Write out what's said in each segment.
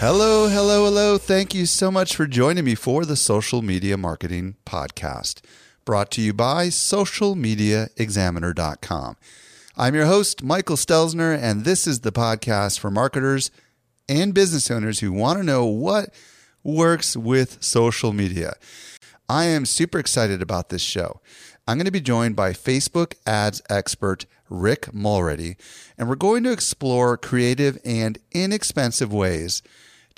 Hello, hello, hello. Thank you so much for joining me for the Social Media Marketing Podcast, brought to you by socialmediaexaminer.com. I'm your host, Michael Stelzner, and this is the podcast for marketers and business owners who want to know what works with social media. I am super excited about this show. I'm going to be joined by Facebook ads expert Rick Mulready, and we're going to explore creative and inexpensive ways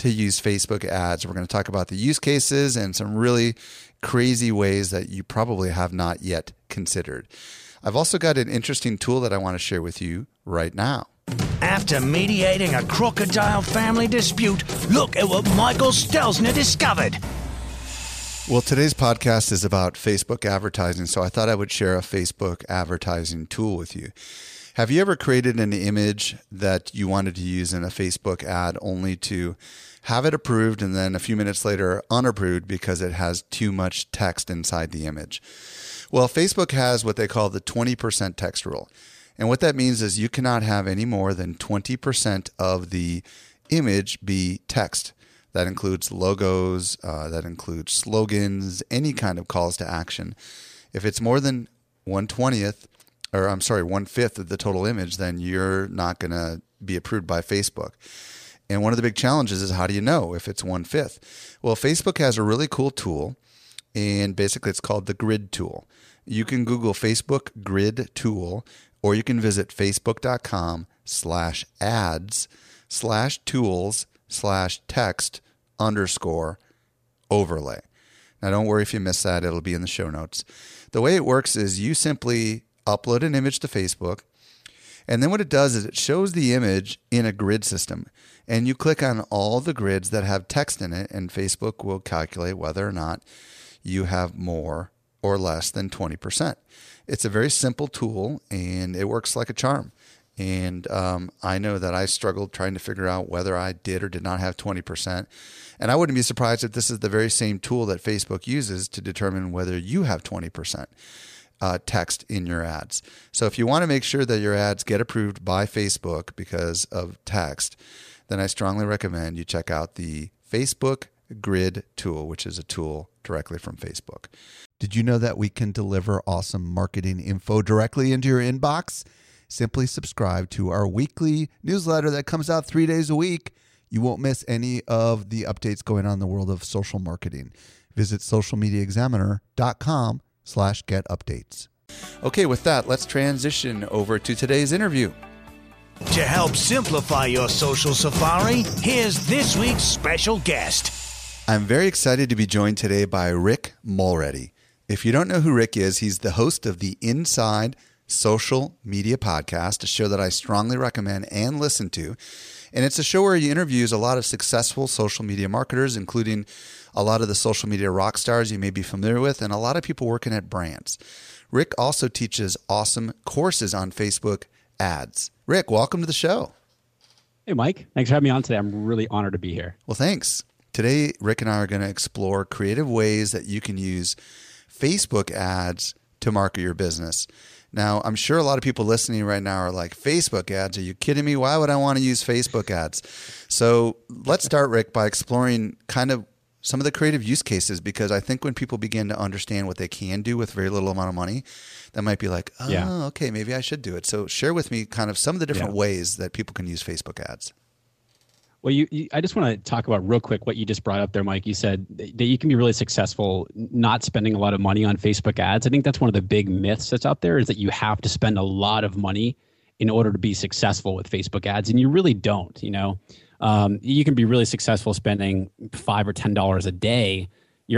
to use Facebook ads. We're going to talk about the use cases and some really crazy ways that you probably have not yet considered. I've also got an interesting tool that I want to share with you right now. After mediating a crocodile family dispute, look at what Michael Stelzner discovered. Well, today's podcast is about Facebook advertising, so I thought I would share a Facebook advertising tool with you. Have you ever created an image that you wanted to use in a Facebook ad only to have it approved and then a few minutes later unapproved because it has too much text inside the image? Well, Facebook has what they call the 20% text rule. And what that means is you cannot have any more than 20% of the image be text. That includes logos, uh, that includes slogans, any kind of calls to action. If it's more than 120th, or I'm sorry, one fifth of the total image, then you're not going to be approved by Facebook. And one of the big challenges is how do you know if it's one fifth? Well, Facebook has a really cool tool, and basically it's called the Grid tool. You can Google Facebook Grid tool, or you can visit facebook.com slash ads slash tools slash text underscore overlay. Now, don't worry if you miss that, it'll be in the show notes. The way it works is you simply upload an image to Facebook. And then what it does is it shows the image in a grid system. And you click on all the grids that have text in it, and Facebook will calculate whether or not you have more or less than 20%. It's a very simple tool and it works like a charm. And um, I know that I struggled trying to figure out whether I did or did not have 20%. And I wouldn't be surprised if this is the very same tool that Facebook uses to determine whether you have 20% uh, text in your ads. So if you want to make sure that your ads get approved by Facebook because of text, then I strongly recommend you check out the Facebook Grid tool, which is a tool directly from Facebook. Did you know that we can deliver awesome marketing info directly into your inbox? Simply subscribe to our weekly newsletter that comes out three days a week. You won't miss any of the updates going on in the world of social marketing. Visit socialmediaexaminer.com slash get updates. Okay, with that, let's transition over to today's interview. To help simplify your social safari, here's this week's special guest. I'm very excited to be joined today by Rick Mulready. If you don't know who Rick is, he's the host of the Inside Social Media Podcast, a show that I strongly recommend and listen to. And it's a show where he interviews a lot of successful social media marketers, including a lot of the social media rock stars you may be familiar with, and a lot of people working at brands. Rick also teaches awesome courses on Facebook ads. Rick, welcome to the show. Hey, Mike. Thanks for having me on today. I'm really honored to be here. Well, thanks. Today, Rick and I are going to explore creative ways that you can use Facebook ads to market your business. Now, I'm sure a lot of people listening right now are like, Facebook ads? Are you kidding me? Why would I want to use Facebook ads? So let's start, Rick, by exploring kind of some of the creative use cases because I think when people begin to understand what they can do with very little amount of money, that might be like, oh, yeah. okay, maybe I should do it. So share with me kind of some of the different yeah. ways that people can use Facebook ads. Well, you, you, I just want to talk about real quick what you just brought up there, Mike. You said that you can be really successful not spending a lot of money on Facebook ads. I think that's one of the big myths that's out there is that you have to spend a lot of money in order to be successful with Facebook ads, and you really don't. You know, um, you can be really successful spending five or ten dollars a day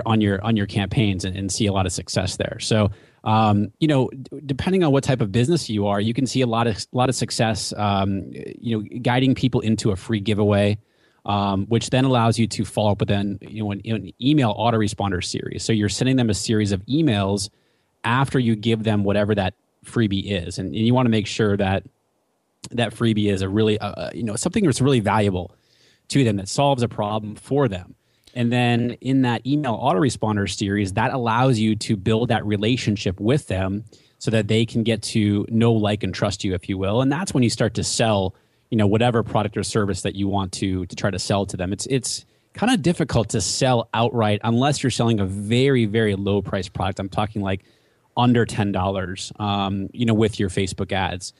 on your on your campaigns and, and see a lot of success there. So um, you know, depending on what type of business you are, you can see a lot of lot of success. Um, you know, guiding people into a free giveaway, um, which then allows you to follow up with then you know an, an email autoresponder series. So you're sending them a series of emails after you give them whatever that freebie is, and, and you want to make sure that that freebie is a really uh, uh, you know something that's really valuable to them that solves a problem for them. And then in that email autoresponder series, that allows you to build that relationship with them so that they can get to know, like, and trust you, if you will. And that's when you start to sell, you know, whatever product or service that you want to to try to sell to them. It's it's kind of difficult to sell outright unless you're selling a very very low price product. I'm talking like under ten dollars, um, you know, with your Facebook ads.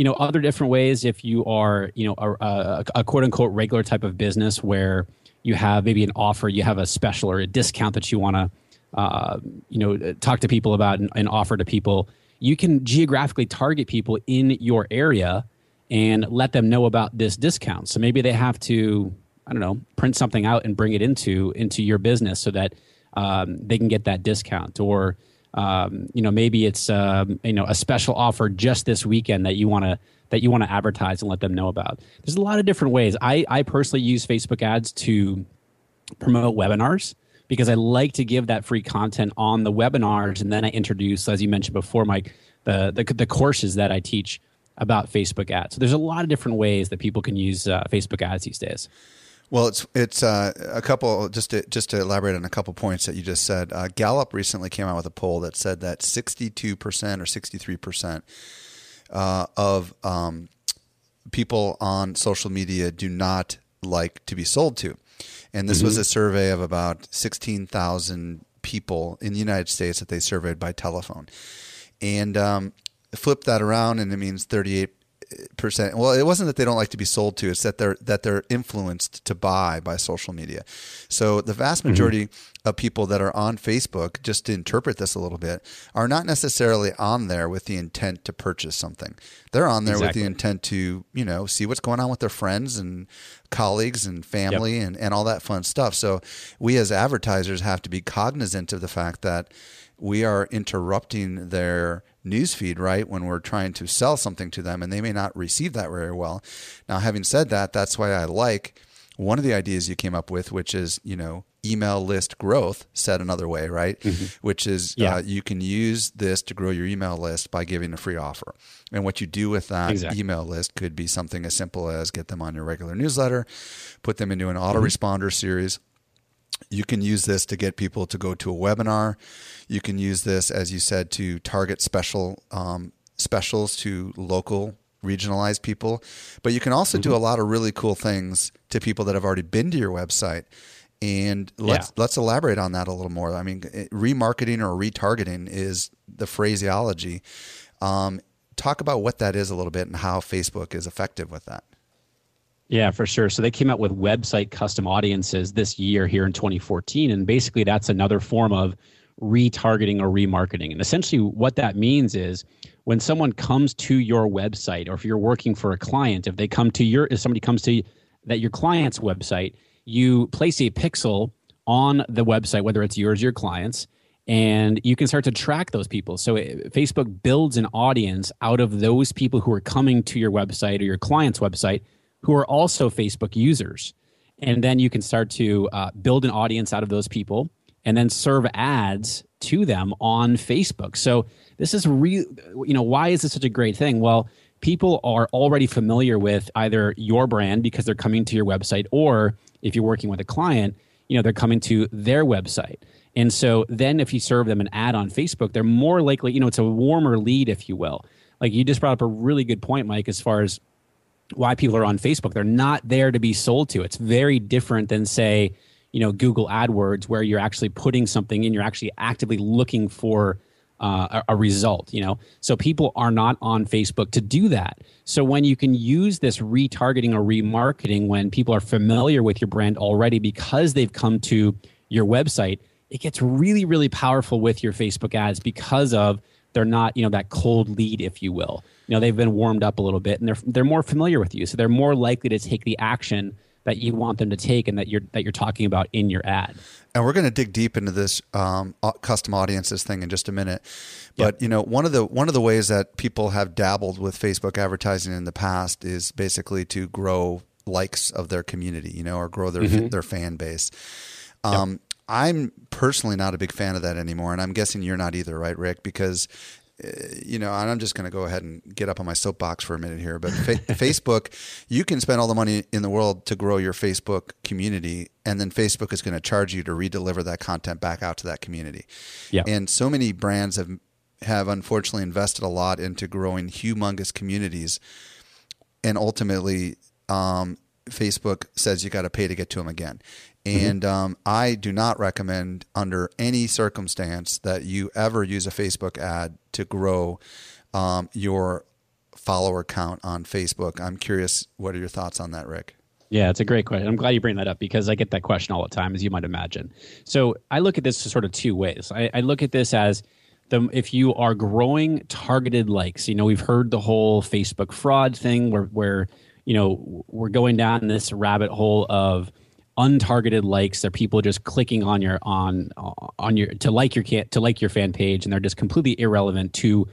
You know, other different ways if you are, you know, a, a, a quote unquote regular type of business where you have maybe an offer, you have a special or a discount that you want to, uh, you know, talk to people about and, and, offer to people. You can geographically target people in your area and let them know about this discount. So maybe they have to, I don't know, print something out and bring it into into your business so that um, they can get that discount. Or um, you know, maybe it's um, you know a special offer just this weekend that you want to that you want to advertise and let them know about. There's a lot of different ways. I, I personally use Facebook ads to promote webinars because I like to give that free content on the webinars, and then I introduce, as you mentioned before, Mike, the the, the courses that I teach about Facebook ads. So there's a lot of different ways that people can use uh, Facebook ads these days. Well, it's it's uh, a couple just to just to elaborate on a couple points that you just said. Uh, Gallup recently came out with a poll that said that 62 percent or 63 percent uh, of um, people on social media do not like to be sold to. And this mm-hmm. was a survey of about 16,000 people in the United States that they surveyed by telephone. And um, flip that around, and it means 38 percent. Well, it wasn't that they don't like to be sold to; it's that they're that they're influenced to buy by social media. So the vast mm-hmm. majority mm-hmm. of people that are on Facebook, just to interpret this a little bit, are not necessarily on there with the intent to purchase something. They're on there exactly. with the intent to you know see what's going on with their friends and colleagues and family yep. and, and all that fun stuff. So we as advertisers have to be cognizant of the fact that we are interrupting their newsfeed, right? When we're trying to sell something to them, and they may not receive that very well. Now, having said that, that's why I like one of the ideas you came up with, which is you know email list growth, said another way, right? Mm-hmm. Which is uh, yeah. uh, you can use this to grow your email list by giving a free offer. And what you do with that exactly. email list could be something as simple as get them on your regular newsletter, put them into an autoresponder mm-hmm. series you can use this to get people to go to a webinar. You can use this, as you said, to target special um, specials to local regionalized people. But you can also mm-hmm. do a lot of really cool things to people that have already been to your website. And let's yeah. let's elaborate on that a little more. I mean, remarketing or retargeting is the phraseology. Um, talk about what that is a little bit and how Facebook is effective with that. Yeah, for sure. So they came out with website custom audiences this year here in 2014. And basically, that's another form of retargeting or remarketing. And essentially, what that means is when someone comes to your website, or if you're working for a client, if they come to your, if somebody comes to that your client's website, you place a pixel on the website, whether it's yours or your client's, and you can start to track those people. So it, Facebook builds an audience out of those people who are coming to your website or your client's website who are also Facebook users. And then you can start to uh, build an audience out of those people and then serve ads to them on Facebook. So this is real, you know, why is this such a great thing? Well, people are already familiar with either your brand because they're coming to your website or if you're working with a client, you know, they're coming to their website. And so then if you serve them an ad on Facebook, they're more likely, you know, it's a warmer lead, if you will. Like you just brought up a really good point, Mike, as far as why people are on Facebook. They're not there to be sold to. It's very different than say, you know, Google AdWords, where you're actually putting something in. You're actually actively looking for uh, a, a, result. You know, so people are not on Facebook to do that. So when you can use this retargeting or remarketing, when people are familiar with your brand already because they've come to your website, it gets really, really powerful with your Facebook ads because of they're not, you know, that cold lead, if you will you know they've been warmed up a little bit and they're they're more familiar with you so they're more likely to take the action that you want them to take and that you're that you're talking about in your ad and we're going to dig deep into this um, custom audiences thing in just a minute but yep. you know one of the one of the ways that people have dabbled with facebook advertising in the past is basically to grow likes of their community you know or grow their mm-hmm. their fan base um, yep. I'm personally not a big fan of that anymore, and I'm guessing you're not either, right, Rick? Because you know, and I'm just going to go ahead and get up on my soapbox for a minute here. But fa- Facebook, you can spend all the money in the world to grow your Facebook community, and then Facebook is going to charge you to redeliver that content back out to that community. Yeah. And so many brands have have unfortunately invested a lot into growing humongous communities, and ultimately, um, Facebook says you got to pay to get to them again. Mm-hmm. And um, I do not recommend, under any circumstance, that you ever use a Facebook ad to grow um, your follower count on Facebook. I'm curious, what are your thoughts on that, Rick? Yeah, it's a great question. I'm glad you bring that up because I get that question all the time, as you might imagine. So I look at this sort of two ways. I, I look at this as the, if you are growing targeted likes, you know, we've heard the whole Facebook fraud thing where, where you know, we're going down this rabbit hole of untargeted likes they're people just clicking on your on on your to like your to like your fan page and they're just completely irrelevant to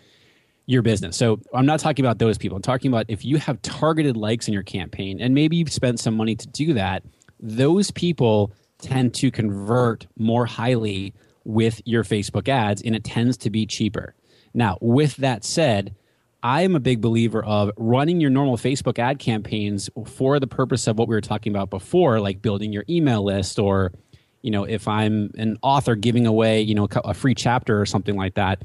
your business. So i'm not talking about those people. I'm talking about if you have targeted likes in your campaign and maybe you've spent some money to do that those people tend to convert more highly with your facebook ads and it tends to be cheaper. Now with that said I'm a big believer of running your normal Facebook ad campaigns for the purpose of what we were talking about before, like building your email list or, you know, if I'm an author giving away, you know, a free chapter or something like that,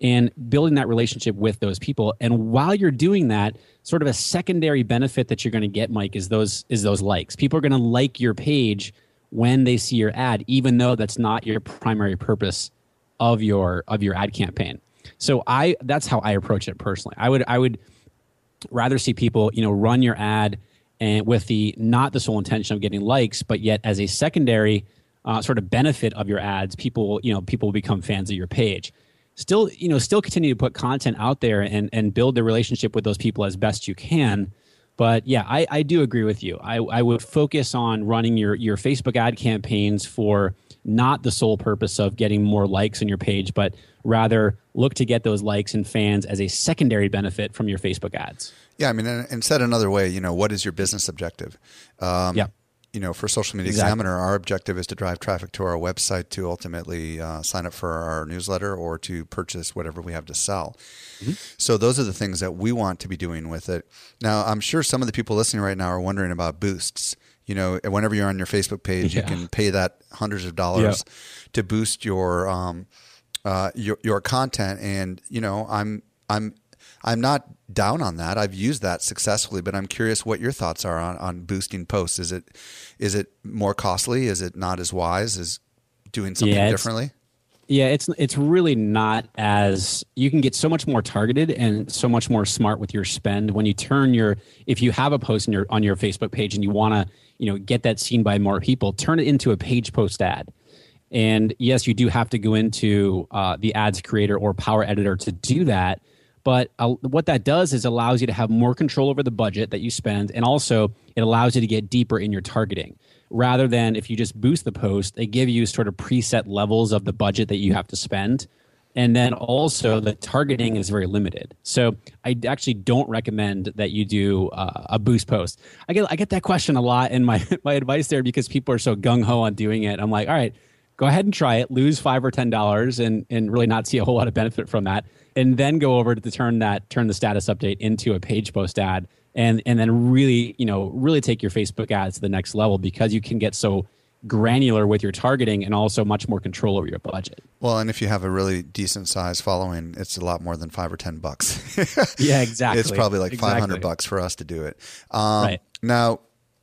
and building that relationship with those people. And while you're doing that, sort of a secondary benefit that you're going to get, Mike, is those is those likes. People are going to like your page when they see your ad, even though that's not your primary purpose of your of your ad campaign. So I that's how I approach it personally. I would I would rather see people you know run your ad and with the not the sole intention of getting likes, but yet as a secondary uh, sort of benefit of your ads, people you know people will become fans of your page. Still, you know, still continue to put content out there and and build the relationship with those people as best you can. But yeah, I, I do agree with you. I, I would focus on running your your Facebook ad campaigns for not the sole purpose of getting more likes on your page, but rather look to get those likes and fans as a secondary benefit from your Facebook ads. Yeah, I mean, and said another way, you know, what is your business objective? Um, yeah. You know, for Social Media exactly. Examiner, our objective is to drive traffic to our website to ultimately uh, sign up for our newsletter or to purchase whatever we have to sell. Mm-hmm. So those are the things that we want to be doing with it. Now, I'm sure some of the people listening right now are wondering about boosts you know whenever you're on your facebook page yeah. you can pay that hundreds of dollars yeah. to boost your um, uh, your your content. And you know, I'm I'm I'm not down on that. I've used that successfully, but I'm curious what your thoughts are on, on boosting posts. Is it is it more costly? Is it not as wise as doing something yeah, differently? Yeah, it's it's really not as you can get so much more targeted and so much more smart with your spend when you turn your if you have a post on your on your Facebook page and you want to you know get that seen by more people, turn it into a page post ad. And yes, you do have to go into uh, the ads creator or power editor to do that. But uh, what that does is allows you to have more control over the budget that you spend, and also it allows you to get deeper in your targeting. Rather than if you just boost the post, they give you sort of preset levels of the budget that you have to spend. And then also the targeting is very limited. So I actually don't recommend that you do uh, a boost post. I get I get that question a lot, and my my advice there because people are so gung ho on doing it. I'm like, all right, go ahead and try it, lose five or ten dollars, and and really not see a whole lot of benefit from that, and then go over to turn that turn the status update into a page post ad, and and then really you know really take your Facebook ads to the next level because you can get so granular with your targeting and also much more control over your budget. Well, and if you have a really decent size following, it's a lot more than five or ten bucks. yeah, exactly. It's probably like exactly. five hundred bucks for us to do it. Um, right. Now,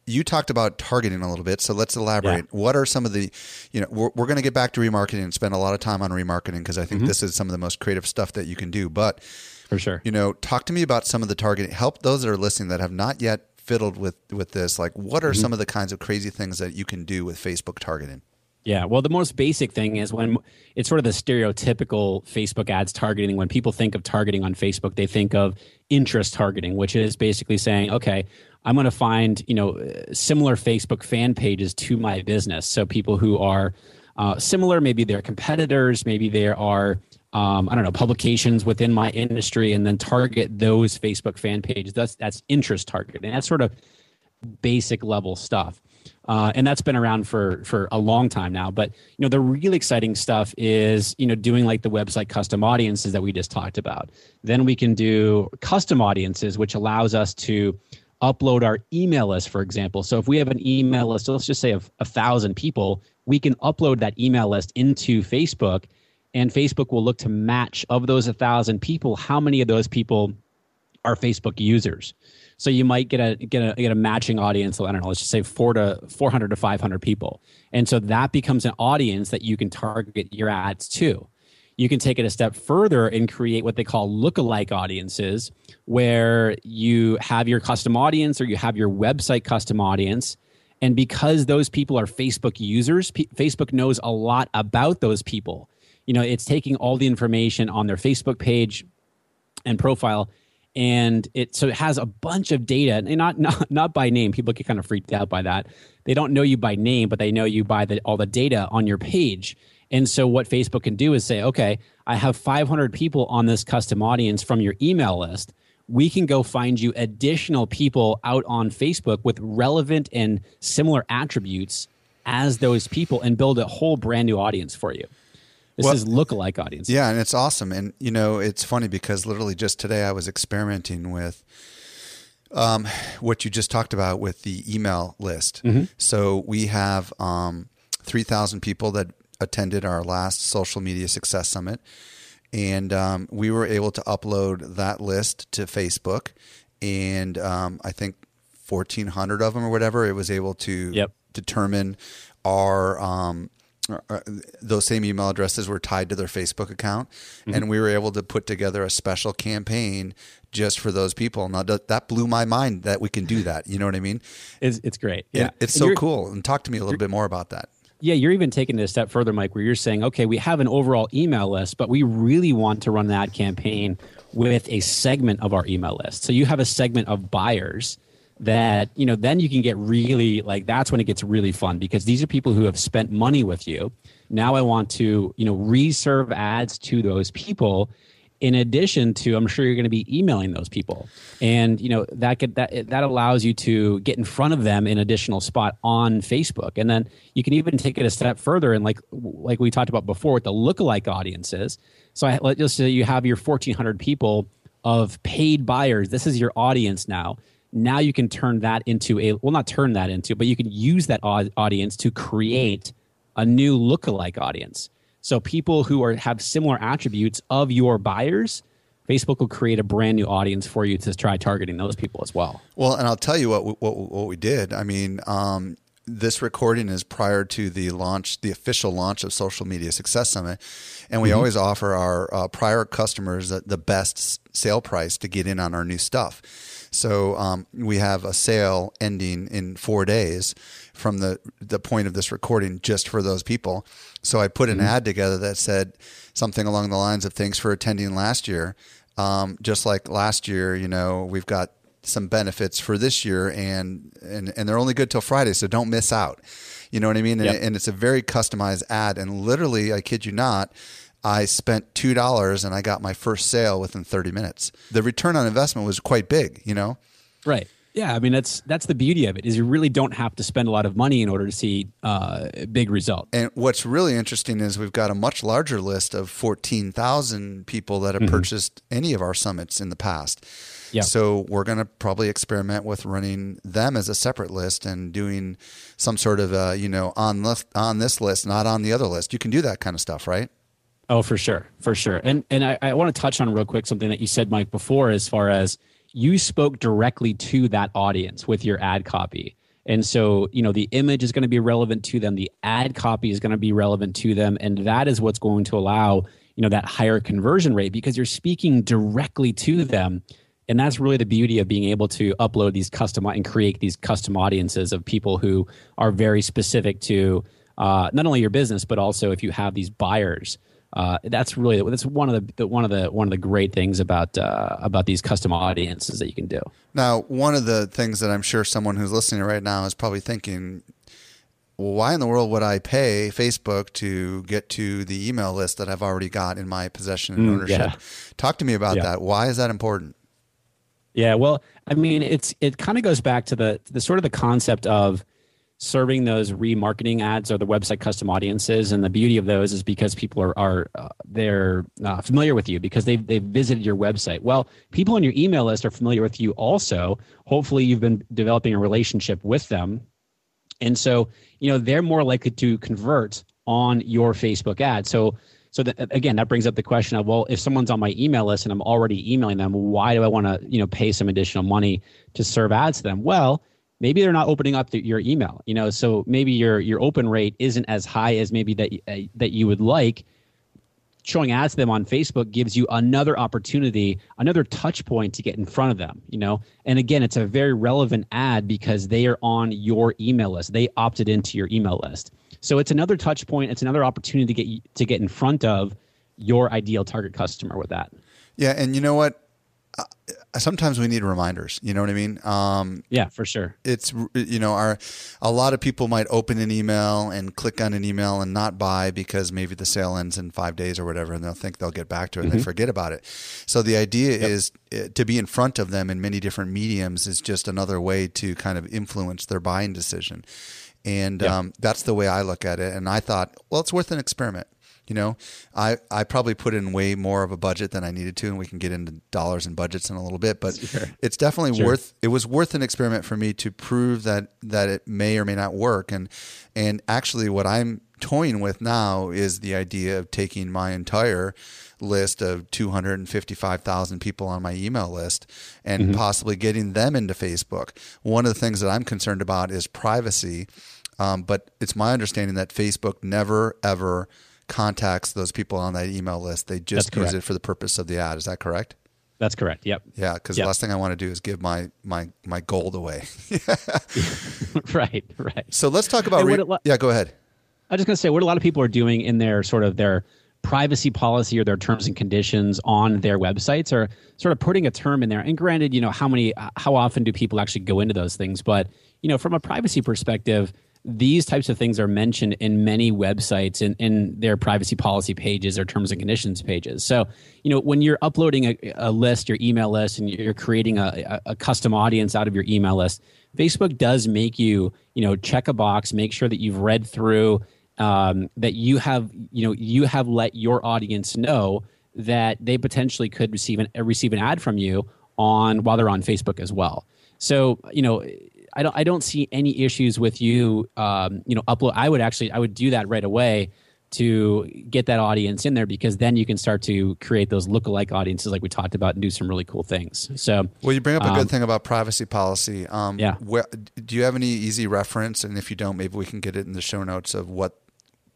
you talked about targeting a little bit, so let's elaborate. Yeah. What are some of the, you know, we're, we're going to get back to remarketing and spend a lot of time on remarketing because I think mm-hmm. this is some of the most creative stuff that you can do. But for sure, you know, talk to me about some of the targeting. Help those that are listening that have not yet fiddled with with this. Like, what are mm-hmm. some of the kinds of crazy things that you can do with Facebook targeting? Yeah, well, the most basic thing is when it's sort of the stereotypical Facebook ads targeting. When people think of targeting on Facebook, they think of interest targeting, which is basically saying, okay, I'm going to find you know similar Facebook fan pages to my business. So people who are uh, similar, maybe they're competitors, maybe they are um, I don't know publications within my industry, and then target those Facebook fan pages. That's that's interest targeting. That's sort of basic level stuff. Uh, and that's been around for for a long time now. But you know, the really exciting stuff is you know doing like the website custom audiences that we just talked about. Then we can do custom audiences, which allows us to upload our email list, for example. So if we have an email list, let's just say of a thousand people, we can upload that email list into Facebook, and Facebook will look to match of those a thousand people, how many of those people are Facebook users. So you might get a get a get a matching audience. I don't know. Let's just say four to four hundred to five hundred people, and so that becomes an audience that you can target your ads to. You can take it a step further and create what they call lookalike audiences, where you have your custom audience or you have your website custom audience. And because those people are Facebook users, P- Facebook knows a lot about those people. You know, it's taking all the information on their Facebook page and profile and it so it has a bunch of data and not not not by name. People get kind of freaked out by that. They don't know you by name but they know you by the all the data on your page. And so what facebook can do is say okay i have 500 people on this custom audience from your email list. We can go find you additional people out on facebook with relevant and similar attributes as those people and build a whole brand new audience for you this well, is lookalike audience. Yeah, and it's awesome. And you know, it's funny because literally just today I was experimenting with um, what you just talked about with the email list. Mm-hmm. So we have um, three thousand people that attended our last social media success summit, and um, we were able to upload that list to Facebook, and um, I think fourteen hundred of them or whatever. It was able to yep. determine our um, uh, uh, those same email addresses were tied to their Facebook account, mm-hmm. and we were able to put together a special campaign just for those people. Now that blew my mind that we can do that. You know what I mean? It's it's great. Yeah, it's so cool. And talk to me a little bit more about that. Yeah, you're even taking it a step further, Mike, where you're saying, okay, we have an overall email list, but we really want to run that campaign with a segment of our email list. So you have a segment of buyers that you know then you can get really like that's when it gets really fun because these are people who have spent money with you. Now i want to you know reserve ads to those people in addition to i'm sure you're going to be emailing those people. And you know that could that that allows you to get in front of them in additional spot on facebook. And then you can even take it a step further and like like we talked about before with the lookalike audiences. So I, let's say you have your 1400 people of paid buyers. This is your audience now now you can turn that into a well not turn that into but you can use that audience to create a new lookalike audience so people who are have similar attributes of your buyers facebook will create a brand new audience for you to try targeting those people as well well and i'll tell you what what, what we did i mean um, this recording is prior to the launch, the official launch of Social Media Success Summit, and we mm-hmm. always offer our uh, prior customers the best sale price to get in on our new stuff. So um, we have a sale ending in four days from the the point of this recording just for those people. So I put an mm-hmm. ad together that said something along the lines of "Thanks for attending last year." Um, just like last year, you know, we've got some benefits for this year, and and and they're only good till Friday, so don't miss out. You know what I mean? Yep. And, and it's a very customized ad, and literally, I kid you not I spent two dollars and I got my first sale within 30 minutes. The return on investment was quite big, you know. Right. Yeah, I mean that's that's the beauty of it is you really don't have to spend a lot of money in order to see uh, big result. And what's really interesting is we've got a much larger list of fourteen thousand people that have mm-hmm. purchased any of our summits in the past. Yeah. So we're going to probably experiment with running them as a separate list and doing some sort of uh, you know on list, on this list, not on the other list. You can do that kind of stuff, right? Oh, for sure, for sure. And and I, I want to touch on real quick something that you said, Mike, before, as far as you spoke directly to that audience with your ad copy. And so, you know, the image is going to be relevant to them, the ad copy is going to be relevant to them, and that is what's going to allow, you know, that higher conversion rate because you're speaking directly to them. And that's really the beauty of being able to upload these custom and create these custom audiences of people who are very specific to uh, not only your business but also if you have these buyers. Uh, that's really that's one of the, the, one of the one of the great things about uh, about these custom audiences that you can do. Now, one of the things that I'm sure someone who's listening right now is probably thinking, well, why in the world would I pay Facebook to get to the email list that I've already got in my possession and Mm, ownership? yeah. Talk to me about Yeah. that. Why is that important? Yeah, well, I mean, it's it kind of goes back to the the sort of the concept of serving those remarketing ads or the website custom audiences, and the beauty of those is because people are are uh, they're uh, familiar with you because they've they've visited your website. Well, people on your email list are familiar with you also. Hopefully, you've been developing a relationship with them, and so you know they're more likely to convert on your Facebook ad. So so that, again, that brings up the question of well, if someone's on my email list and I'm already emailing them, why do I want to you know pay some additional money to serve ads to them? Well, maybe they're not opening up the, your email. You know, so maybe your your open rate isn't as high as maybe that uh, that you would like. Showing ads to them on Facebook gives you another opportunity, another touch point to get in front of them. You know, and again, it's a very relevant ad because they are on your email list. They opted into your email list. So it's another touch point. It's another opportunity to get to get in front of your ideal target customer with that. Yeah, and you know what? Uh, Sometimes we need reminders. You know what I mean? Um, Yeah, for sure. it's you know our a lot of people might open an email and click on an email and not buy because maybe the sale ends in five days or whatever and they'll think they'll get back to it and they forget about it so the idea is uh, to be in front of them in many different mediums is just another way to kind of influence their buying decision and Yeah. um, that's the way i look at it and i thought well it's worth an experiment you know, I, I probably put in way more of a budget than I needed to, and we can get into dollars and budgets in a little bit. But Sure. it's definitely Sure. worth. It was worth an experiment for me to prove that that it may or may not work. And and actually, what I'm toying with now is the idea of taking my entire list of 255,000 people on my email list and possibly getting them into Facebook. One of the things that I'm concerned about is privacy. Um, but it's my understanding that Facebook never ever contacts those people on that email list. They just use it for the purpose of the ad. Is that correct? That's correct. Yep. Yeah, because Yeah. the last thing I want to do is give my my my gold away. right. Right. so let's talk about. Re- lo- yeah, go ahead. I was just going to say what a lot of people are doing in their sort of their privacy policy or their terms and conditions on their websites are sort of putting a term in there. And granted, you know, how many, uh, how often do people actually go into those things? But, you know, from a privacy perspective, these types of things are mentioned in many websites in, in their privacy policy pages or terms and conditions pages. So, you know, when you're uploading a, a list, your email list, and you're creating a, a, a custom audience out of your email list, Facebook does make you, you know, check a box, make sure that you've read through, um, that you have, you know, you have let your audience know that they potentially could receive an receive an ad from you on while they're on Facebook as well. So, you know, I don't I don't see any issues with you, um, you know, upload. I would actually I would do that right away to get that audience in there because then you can start to create those lookalike audiences like we talked about and do some really cool things. So Well, you bring up a Um, good thing about privacy policy. Um, Yeah. Where, do you have any easy reference? And if you don't, maybe we can get it in the show notes of what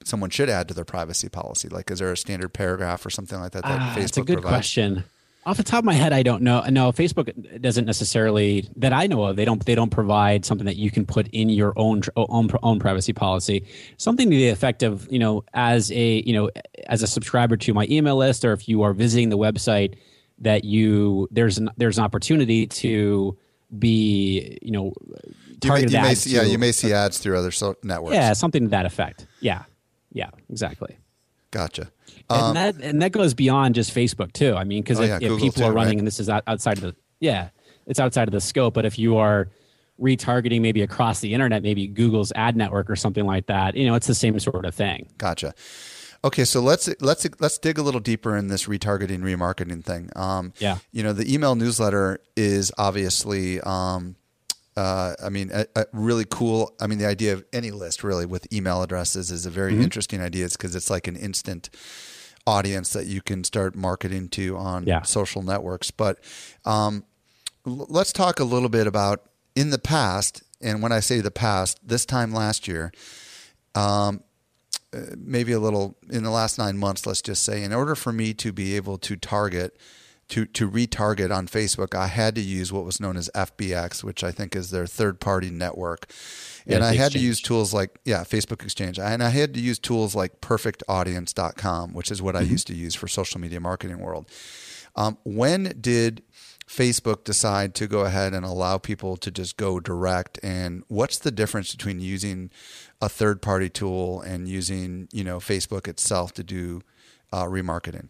someone should add to their privacy policy. Like, is there a standard paragraph or something like that that Ah, Facebook that's a good provides? question. Off the top of my head, I don't know. No, Facebook doesn't necessarily that I know of. They don't. They don't provide something that you can put in your own own own privacy policy. Something to the effect of you know, as a you know, as a subscriber to my email list, or if you are visiting the website, that you there's an there's an opportunity to be you know You may, targeted you may see, yeah, to- you may see ads through other so- networks. yeah something to that effect. Yeah, yeah, exactly. Gotcha. And that and that goes beyond just Facebook too. I mean, because Um, Oh, if, yeah, if people too, are running right? and this is outside of the yeah, it's outside of the scope. But if you are retargeting maybe across the internet, maybe Google's ad network or something like that, you know, it's the same sort of thing. Gotcha. Okay, so let's let's let's dig a little deeper in this retargeting, remarketing thing. Um, Yeah. you know, the email newsletter is obviously, um, uh, I mean, a, a really cool. I mean, the idea of any list really with email addresses is a very Mm-hmm. interesting idea. It's because it's like an instant audience that you can start marketing to on Yeah. social networks. But um, l- let's talk a little bit about in the past. And when I say the past, this time last year, maybe a little in the last nine months, let's just say, in order for me to be able to target to to retarget on Facebook, I had to use what was known as FBX, which I think is their third party network. Yeah, and I had exchange. to use tools like yeah, Facebook Exchange. And I had to use tools like perfectaudience.com, which is what I used to use for social media marketing world. Um, when did Facebook decide to go ahead and allow people to just go direct? And what's the difference between using a third party tool and using you know Facebook itself to do uh, remarketing?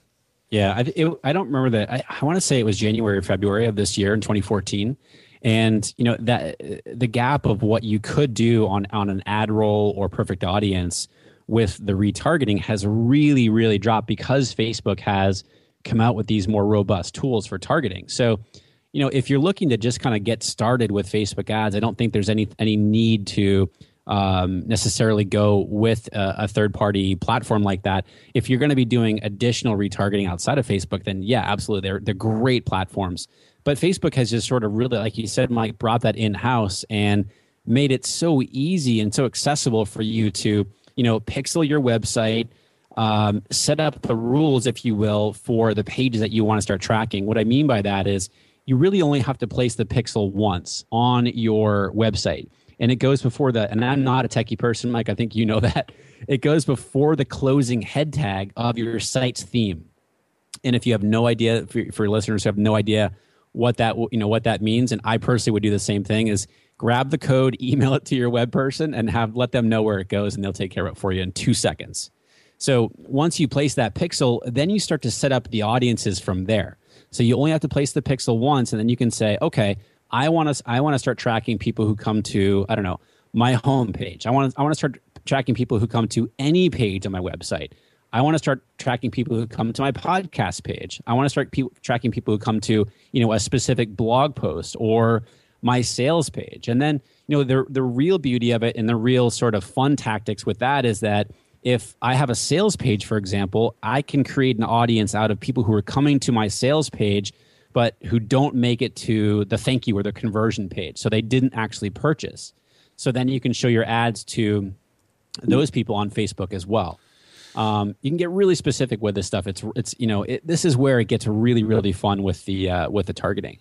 Yeah, I, it, I don't remember that. I, I want to say it was January or February of this year in 2014, and you know that the gap of what you could do on on an AdRoll or perfect audience with the retargeting has really really dropped because Facebook has come out with these more robust tools for targeting. So, you know, if you're looking to just kind of get started with Facebook ads, I don't think there's any any need to um, necessarily go with a, a third party platform like that. If you're going to be doing additional retargeting outside of Facebook, then yeah, absolutely, they're they're great platforms. But Facebook has just sort of really, like you said, Mike, brought that in house and made it so easy and so accessible for you to you know pixel your website. Um, set up the rules, if you will, for the pages that you want to start tracking. What I mean by that is you really only have to place the pixel once on your website and it goes before the and i'm not a techie person mike i think you know that. It goes before the closing head tag of your site's theme. And if you have no idea for, for listeners who have no idea what that you know what that means and i personally would do the same thing is grab the code email it to your web person and have let them know where it goes and they'll take care of it for you in two seconds. So once you place that pixel then you start to set up the audiences from there. So you only have to place the pixel once and then you can say okay I want to I want to start tracking people who come to I don't know my home page. I want to I want to start tracking people who come to any page on my website. I want to start tracking people who come to my podcast page. I want to start pe- tracking people who come to you know a specific blog post or my sales page. And then you know the the real beauty of it and the real sort of fun tactics with that is that if I have a sales page, for example, I can create an audience out of people who are coming to my sales page but who don't make it to the thank you or the conversion page. So they didn't actually purchase. So then you can show your ads to those people on Facebook as well. Um, you can get really specific with this stuff. It's it's you know it, this is where it gets really really fun with the uh, with the targeting.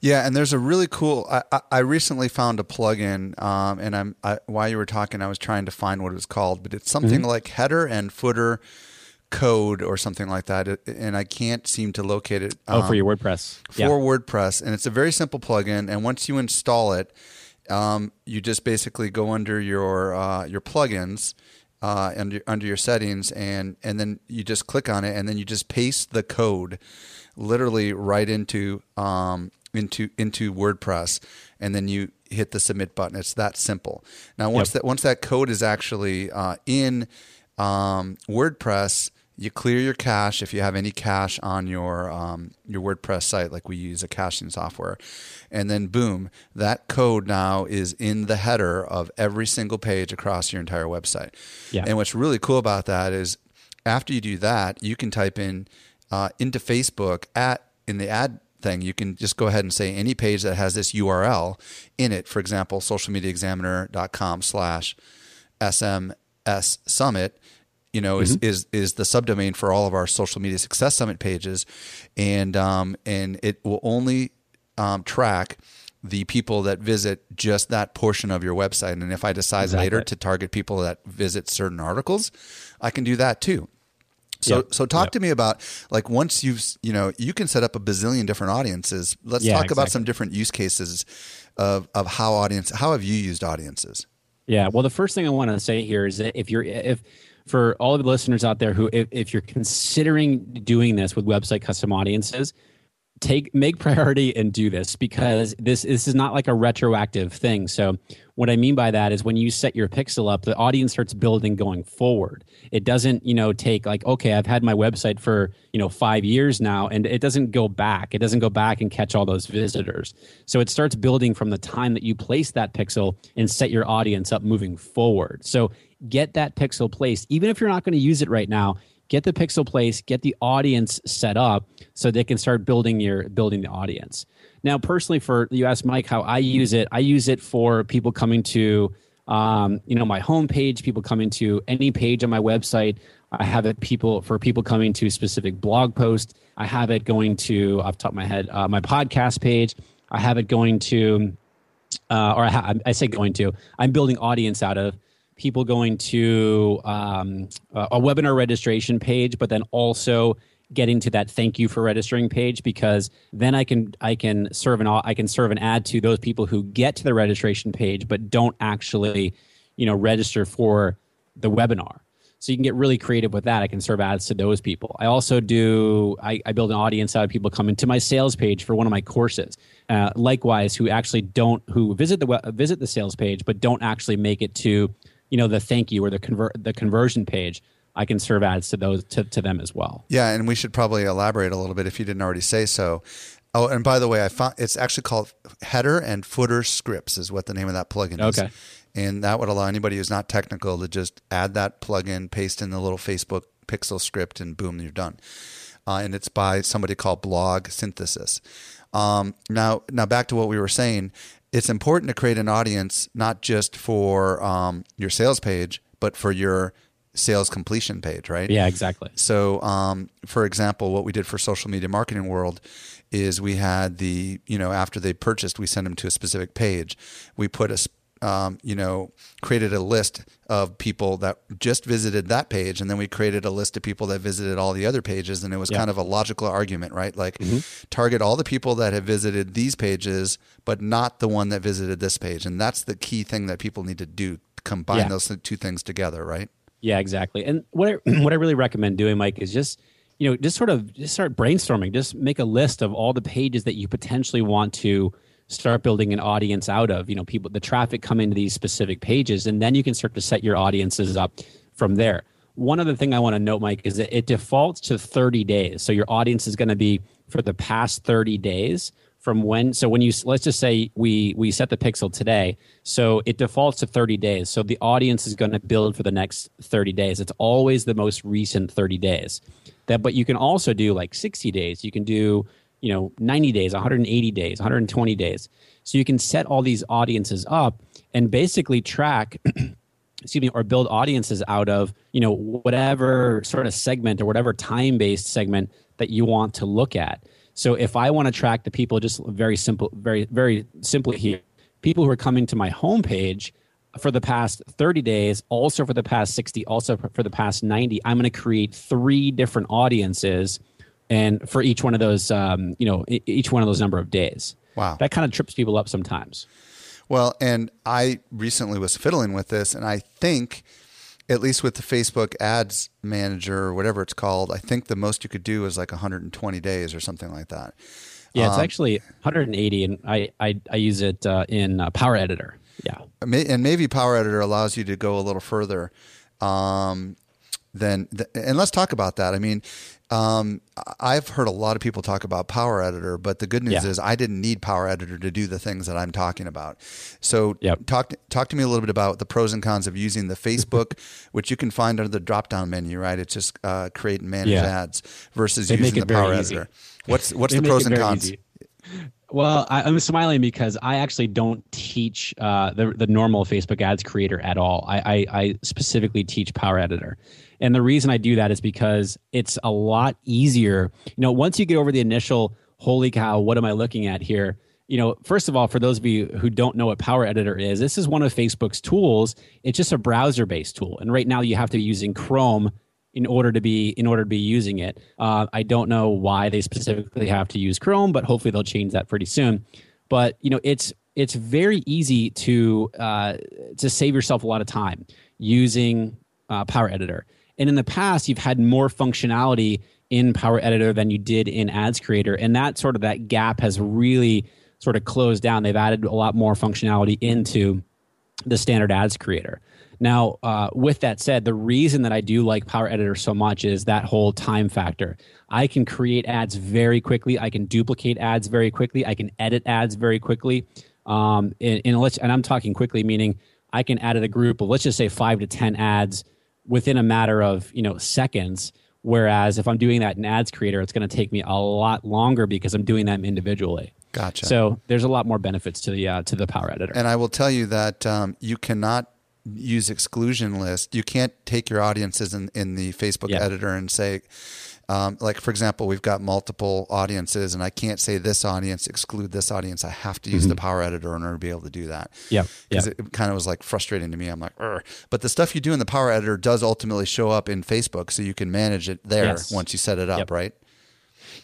Yeah, and there's a really cool. I, I, I recently found a plugin, um, and I'm I, while you were talking, I was trying to find what it was called, but it's something Mm-hmm. like header and footer code or something like that, and I can't seem to locate it. Oh, for um, your WordPress. for WordPress, and it's a very simple plugin. And once you install it, um, you just basically go under your uh, your plugins. Uh, under under your settings, and and then you just click on it, and then you just paste the code, literally right into um, into into WordPress, and then you hit the submit button. It's that simple. Now once Yep. that once that code is actually uh, in um, WordPress, you clear your cache if you have any cache on your um, your WordPress site, like we use a caching software, and then boom, that code now is in the header of every single page across your entire website. Yeah. And what's really cool about that is after you do that, you can type in uh, into Facebook at in the ad thing. You can just go ahead and say any page that has this URL in it. For example, socialmediaexaminer.com slash SMS Summit, you know, is, is is the subdomain for all of our social media success summit pages, and um, and it will only um, track the people that visit just that portion of your website. And if I decide later to target people that visit certain articles, I can do that too. So, Yep. so talk Yep. to me about like once you've you know you can set up a bazillion different audiences. Let's Yeah, talk about some different use cases of of how audience how have you used audiences? Yeah. Well, the first thing I want to say here is that if you're if for all of the listeners out there who if, if you're considering doing this with website custom audiences, take make priority and do this because this this is not like a retroactive thing. So what I mean by that is when you set your pixel up, the audience starts building going forward. It doesn't, you know, take like, okay, I've had my website for, you know, five years now, and it doesn't go back. It doesn't go back and catch all those visitors. So it starts building from the time that you place that pixel and set your audience up moving forward. So get that pixel placed, even if you're not going to use it right now get the pixel place get the audience set up so they can start building your building the audience now personally for you asked mike how i use it i use it for people coming to um, you know my homepage people coming to any page on my website I have it people for people coming to specific blog posts. I have it going to off top of my head uh, my podcast page. I have it going to, uh, or I, ha- I say going to. I'm building audience out of people going to um, a webinar registration page, but then also getting to that thank you for registering page because then I can I can serve an I can serve an ad to those people who get to the registration page but don't actually you know register for the webinar. So you can get really creative with that. I can serve ads to those people. I also do. I, I build an audience out of people coming to my sales page for one of my courses. Uh, likewise, who actually don't who visit the visit the sales page but don't actually make it to you know the thank you or the convert the conversion page. I can serve ads to those to, to them as well. Yeah, and we should probably elaborate a little bit if you didn't already say so. Oh, and by the way, I found it's actually called header and footer scripts is what the name of that plugin is. Okay. And that would allow anybody who's not technical to just add that plugin, paste in the little Facebook pixel script, and boom, you're done. Uh, and it's by somebody called Blog Synthesis. Um, now, now back to what we were saying. It's important to create an audience not just for um, your sales page, but for your sales completion page, right? Yeah, exactly. So, um, for example, what we did for social media marketing world is we had the you know after they purchased, we sent them to a specific page. We put a um, you know, created a list of people that just visited that page, and then we created a list of people that visited all the other pages, and it was kind of a logical argument, right? Like, mm-hmm. target all the people that have visited these pages, but not the one that visited this page, and that's the key thing that people need to do: combine yeah. those two things together, right? Yeah, exactly. And what I, what I really recommend doing, Mike, is just you know just sort of just start brainstorming. Just make a list of all the pages that you potentially want to start building an audience out of. You know, people the traffic come into these specific pages, and then you can start to set your audiences up from there. One other thing I want to note, Mike, is that it defaults to 30 days. So your audience is going to be for the past 30 days from when so when you let's just say we we set the pixel today so it defaults to 30 days so the audience is going to build for the next 30 days it's always the most recent 30 days that but you can also do like 60 days you can do you know 90 days 180 days 120 days. So you can set all these audiences up and basically track excuse me or build audiences out of you know whatever sort of segment or whatever time based segment that you want to look at. So if I want to track the people, just very simple, very very simply here, people who are coming to my homepage for the past 30 days, also for the past 60, also for the past 90, I'm going to create three different audiences, and for each one of those, um, you know, each one of those number of days. Wow, that kind of trips people up sometimes. Well, and I recently was fiddling with this, and I think at least with the Facebook ads manager or whatever it's called, I think the most you could do is like 120 days or something like that. Yeah, it's um, actually 180, and I I, I use it uh, in uh, Power Editor. Yeah, and maybe Power Editor allows you to go a little further. Um, then and let's talk about that. I mean, um, I've heard a lot of people talk about Power Editor, but the good news yeah. is I didn't need Power Editor to do the things that I'm talking about. So yep. talk talk to me a little bit about the pros and cons of using the Facebook, which you can find under the drop down menu. Right, it's just uh, create and manage yeah. ads versus they using the Power easy. Editor. What's what's the pros and cons? Easy. Well, I, am smiling because I actually don't teach uh, the the normal Facebook ads creator at all. I, I, I specifically teach Power Editor, and the reason I do that is because it's a lot easier. You know, once you get over the initial, holy cow, what am I looking at here? You know, first of all, for those of you who don't know what Power Editor is, this is one of Facebook's tools. It's just a browser-based tool, and right now you have to be using Chrome in order to be in order to be using it. Uh, I don't know why they specifically have to use Chrome, but hopefully they'll change that pretty soon. But you know, it's it's very easy to uh, to save yourself a lot of time using uh, Power Editor. And in the past, you've had more functionality in Power Editor than you did in Ads Creator, and that sort of that gap has really sort of closed down. They've added a lot more functionality into the standard Ads Creator. Now, uh, with that said, the reason that I do like Power Editor so much is that whole time factor. I can create ads very quickly. I can duplicate ads very quickly. I can edit ads very quickly. Um, and, and, and I'm talking quickly, meaning I can add a group of let's just say five to ten ads within a matter of you know seconds whereas if i'm doing that in ads creator it's going to take me a lot longer because i'm doing them individually gotcha so there's a lot more benefits to the uh, to the power editor and i will tell you that um, you cannot use exclusion list. You can't take your audiences in, in the Facebook Yeah. editor and say, um, like for example, we've got multiple audiences, and I can't say this audience exclude this audience. I have to use the Power Editor in order to be able to do that. Yeah, because yep. it kind of was like frustrating to me. I'm like, Ugh. but the stuff you do in the Power Editor does ultimately show up in Facebook, so you can manage it there Yes. once you set it up, Yep. right?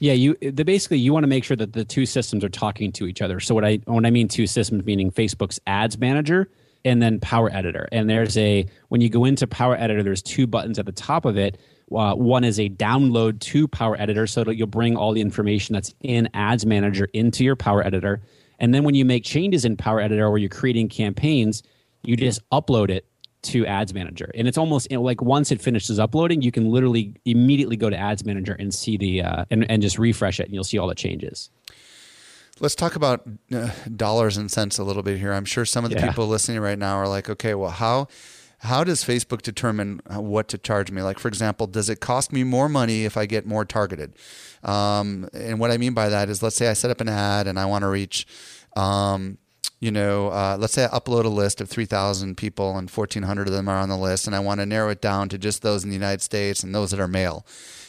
Yeah, you the basically you want to make sure that the two systems are talking to each other. So what I when I mean two systems, meaning Facebook's Ads Manager and then Power Editor. And there's a when you go into Power Editor, there's two buttons at the top of it. Uh, one is a download to Power Editor, so you'll bring all the information that's in Ads Manager into your Power Editor. And then when you make changes in Power Editor or you're creating campaigns, you just upload it to Ads Manager, and it's almost you know, like once it finishes uploading, you can literally immediately go to Ads Manager and see the uh, and and just refresh it, and you'll see all the changes. Let's talk about uh, dollars and cents a little bit here. I'm sure some of the Yeah. people listening right now are like, okay, well, how how does Facebook determine uh, what to charge me? Like, for example, does it cost me more money if I get more targeted? Um, and what I mean by that is, let's say I set up an ad and I want to reach, um, you know, uh, let's say I upload a list of 3,000 people and 1,400 of them are on the list, and I want to narrow it down to just those in the United States and those that are male.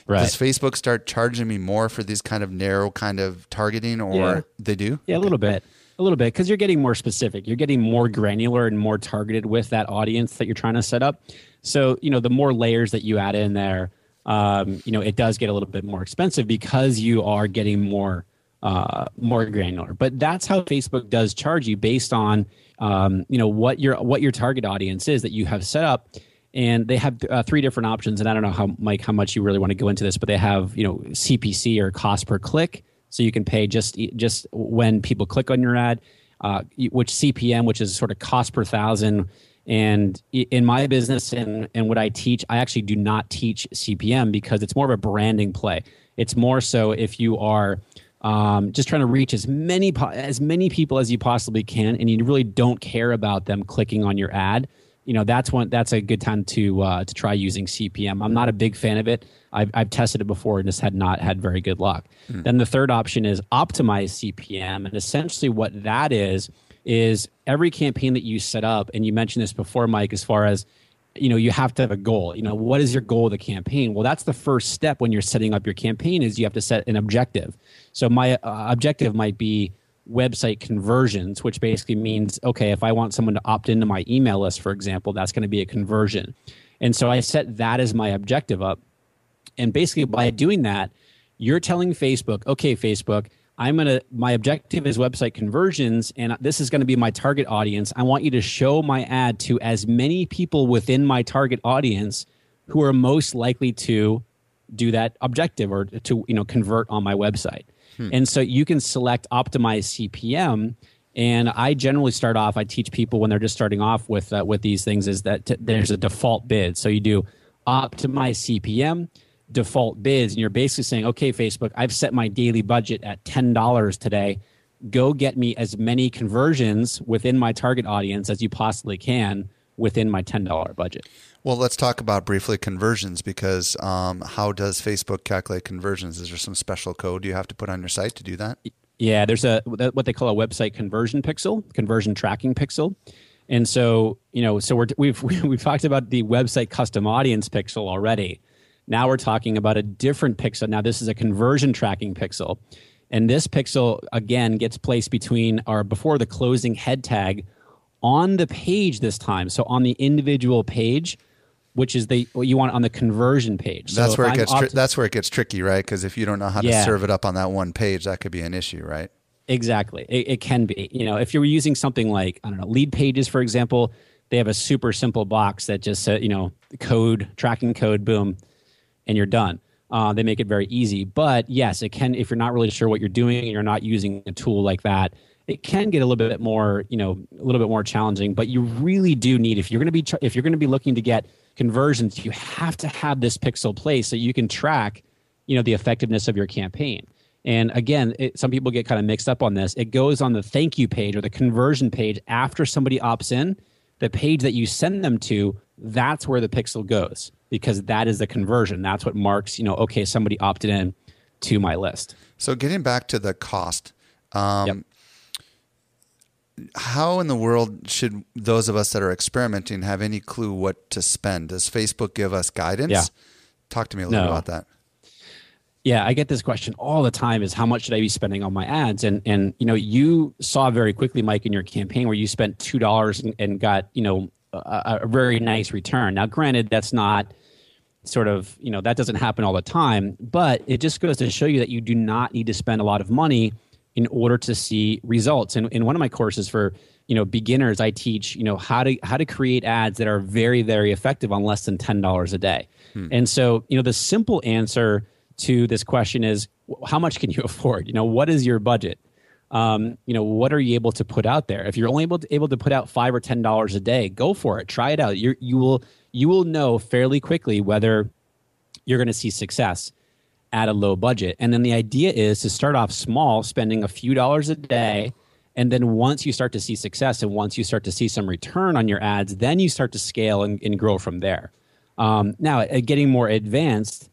Right. Does Facebook start charging me more for these kind of narrow kind of targeting, or Yeah. they do? Yeah, a little bit, a little bit, because you're getting more specific. You're getting more granular and more targeted with that audience that you're trying to set up. So you know, the more layers that you add in there, um, you know, it does get a little bit more expensive because you are getting more uh, more granular. But that's how Facebook does charge you based on um, you know what your what your target audience is that you have set up. And they have uh, three different options, and I don't know how Mike how much you really want to go into this, but they have you know CPC or cost per click, so you can pay just just when people click on your ad, uh, which CPM, which is sort of cost per thousand. And in my business and, and what I teach, I actually do not teach CPM because it's more of a branding play. It's more so if you are um, just trying to reach as many as many people as you possibly can, and you really don't care about them clicking on your ad. You know that's one that's a good time to uh, to try using CPM. I'm not a big fan of it. I've, I've tested it before and just had not had very good luck. Then the third option is optimize CPM, and essentially what that is is every campaign that you set up, and you mentioned this before, Mike, as far as you know, you have to have a goal. You know, what is your goal of the campaign? Well, that's the first step when you're setting up your campaign is you have to set an objective. So my uh, objective might be website conversions, which basically means okay, if I want someone to opt into my email list, for example, that's going to be a conversion. And so I set that as my objective up. And basically, by doing that, you're telling Facebook, okay, Facebook, I'm gonna. My objective is website conversions, and this is going to be my target audience. I want you to show my ad to as many people within my target audience who are most likely to do that objective or to you know convert on my website. And so you can select optimize CPM. And I generally start off. I teach people when they're just starting off with uh, with these things is that t- there's a default bid. So you do optimize CPM, default bids, and you're basically saying, okay, Facebook, I've set my daily budget at ten dollars today. Go get me as many conversions within my target audience as you possibly can within my ten dollar budget. Well, let's talk about briefly conversions because um, how does Facebook calculate conversions? Is there some special code you have to put on your site to do that? Yeah, there's a what they call a website conversion pixel, conversion tracking pixel, and so you know, so we're, we've we've talked about the website custom audience pixel already. Now we're talking about a different pixel. Now this is a conversion tracking pixel, and this pixel again gets placed between or before the closing head tag on the page this time. So on the individual page, which is the what you want on the conversion page. So that's where it I'm gets tri- that's where it gets tricky, right? Because if you don't know how to serve it up on that one page, that could be an issue, right? Exactly. It, it can be. You know, if you're using something like, I don't know, Leadpages, for example, they have a super simple box that just says, you know, code, tracking code, boom, and you're done. Uh, they make it very easy. But yes, it can, if you're not really sure what you're doing and you're not using a tool like that, it can get a little bit more, you know, a little bit more challenging. But you really do need, if you're going to be, if you're going to be looking to get conversions, you have to have this pixel place so you can track, you know, the effectiveness of your campaign. And again, it, some people get kind of mixed up on this. It goes on the thank you page or the conversion page after somebody opts in. The page that you send them to, that's where the pixel goes because that is the conversion. That's what marks, you know, okay, somebody opted in to my list. So getting back to the cost, um, Yep. How in the world should those of us that are experimenting have any clue what to spend? Does Facebook give us guidance? Yeah. Talk to me a little No. about that. Yeah, I get this question all the time is how much should I be spending on my ads? And and you know, you saw very quickly, Mike, in your campaign where you spent two dollars and, and got, you know, a, a very nice return. Now, granted, that's not sort of, you know, that doesn't happen all the time, but it just goes to show you that you do not need to spend a lot of money in order to see results. And in one of my courses for you know beginners, I teach you know how to how to create ads that are very very effective on less than ten dollars a day. And so you know the simple answer to this question is how much can you afford? You know what is your budget? Um, you know what are you able to put out there? If you're only able to, able to put out five or ten dollars a day, go for it. Try it out. You you will you will know fairly quickly whether you're going to see success at a low budget. And then the idea is to start off small, spending a few dollars a day. And then once you start to see success and once you start to see some return on your ads, then you start to scale and, and grow from there. Um, now, uh, getting more advanced,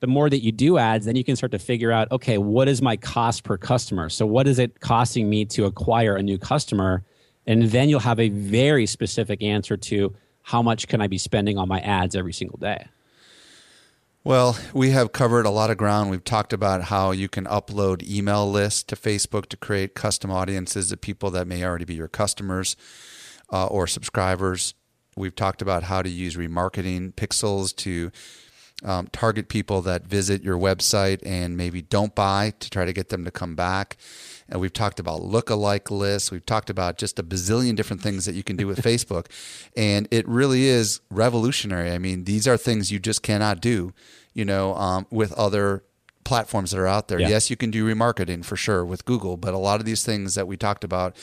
the more that you do ads, then you can start to figure out okay, what is my cost per customer? So, what is it costing me to acquire a new customer? And then you'll have a very specific answer to how much can I be spending on my ads every single day. Well, we have covered a lot of ground. We've talked about how you can upload email lists to Facebook to create custom audiences of people that may already be your customers uh, or subscribers. We've talked about how to use remarketing pixels to um, target people that visit your website and maybe don't buy to try to get them to come back. And we've talked about lookalike lists. We've talked about just a bazillion different things that you can do with Facebook. And it really is revolutionary. I mean, these are things you just cannot do, you know, um, with other platforms that are out there. Yeah. Yes, you can do remarketing for sure with Google, but a lot of these things that we talked about,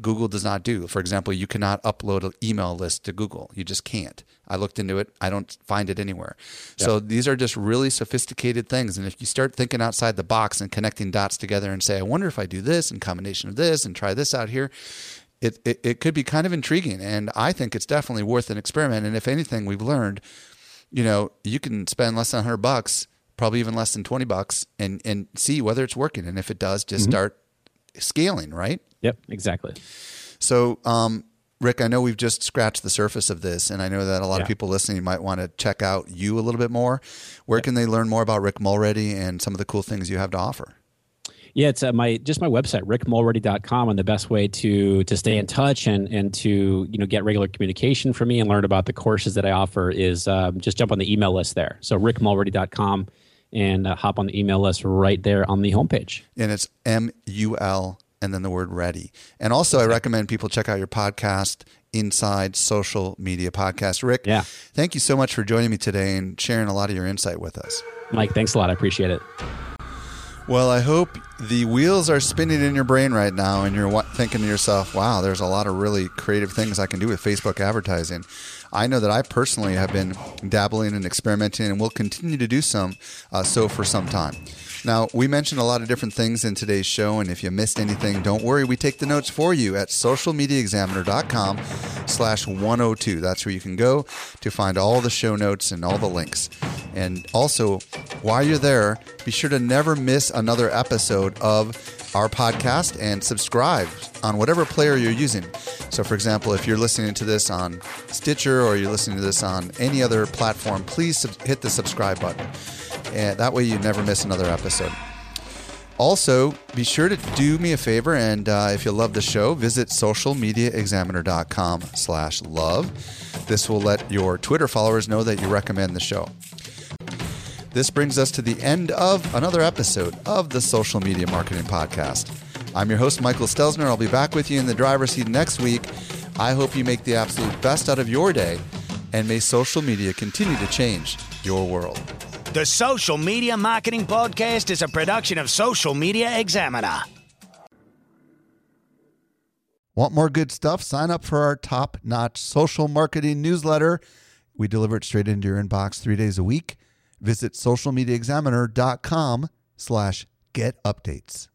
Google does not do. For example, you cannot upload an email list to Google. You just can't. I looked into it. I don't find it anywhere. So these are just really sophisticated things. And if you start thinking outside the box and connecting dots together and say, I wonder if I do this in combination of this and try this out here, it, it, it could be kind of intriguing. And I think it's definitely worth an experiment. And if anything, we've learned, you know, you can spend less than 100 bucks, probably even less than 20 bucks, and, and see whether it's working. And if it does, just start scaling, right? Yep, exactly. So, um, Rick, I know we've just scratched the surface of this, and I know that a lot of people listening might want to check out you a little bit more. Where can they learn more about Rick Mulready and some of the cool things you have to offer? Yeah, it's uh, my just my website rickmulready.com and the best way to to stay in touch and and to you know get regular communication from me and learn about the courses that I offer is um, just jump on the email list there. So rickmulready.com and uh, hop on the email list right there on the homepage. And it's M U L and then the word ready. And also, I recommend people check out your podcast, Inside Social Media Podcast. Rick, Yeah. thank you so much for joining me today and sharing a lot of your insight with us. Mike, thanks a lot. I appreciate it. Well, I hope the wheels are spinning in your brain right now and you're thinking to yourself, wow, there's a lot of really creative things I can do with Facebook advertising. I know that I personally have been dabbling and experimenting and will continue to do some uh, so for some time. Now, we mentioned a lot of different things in today's show, and if you missed anything, don't worry. We take the notes for you at socialmediaexaminer.com slash 102. That's where you can go to find all the show notes and all the links. And also, while you're there, be sure to never miss another episode of our podcast and subscribe on whatever player you're using. So, for example, if you're listening to this on Stitcher or you're listening to this on any other platform, please sub- hit the subscribe button. And that way you never miss another episode. Also, be sure to do me a favor, and uh, if you love the show, visit socialmediaexaminer.com slash love. This will let your Twitter followers know that you recommend the show. This brings us to the end of another episode of the Social Media Marketing Podcast. I'm your host, Michael Stelzner. I'll be back with you in the driver's seat next week. I hope you make the absolute best out of your day, and may social media continue to change your world. The Social Media Marketing Podcast is a production of Social Media Examiner. Want more good stuff? Sign up for our top notch social marketing newsletter. We deliver it straight into your inbox three days a week. Visit socialmediaexaminer.com slash get updates.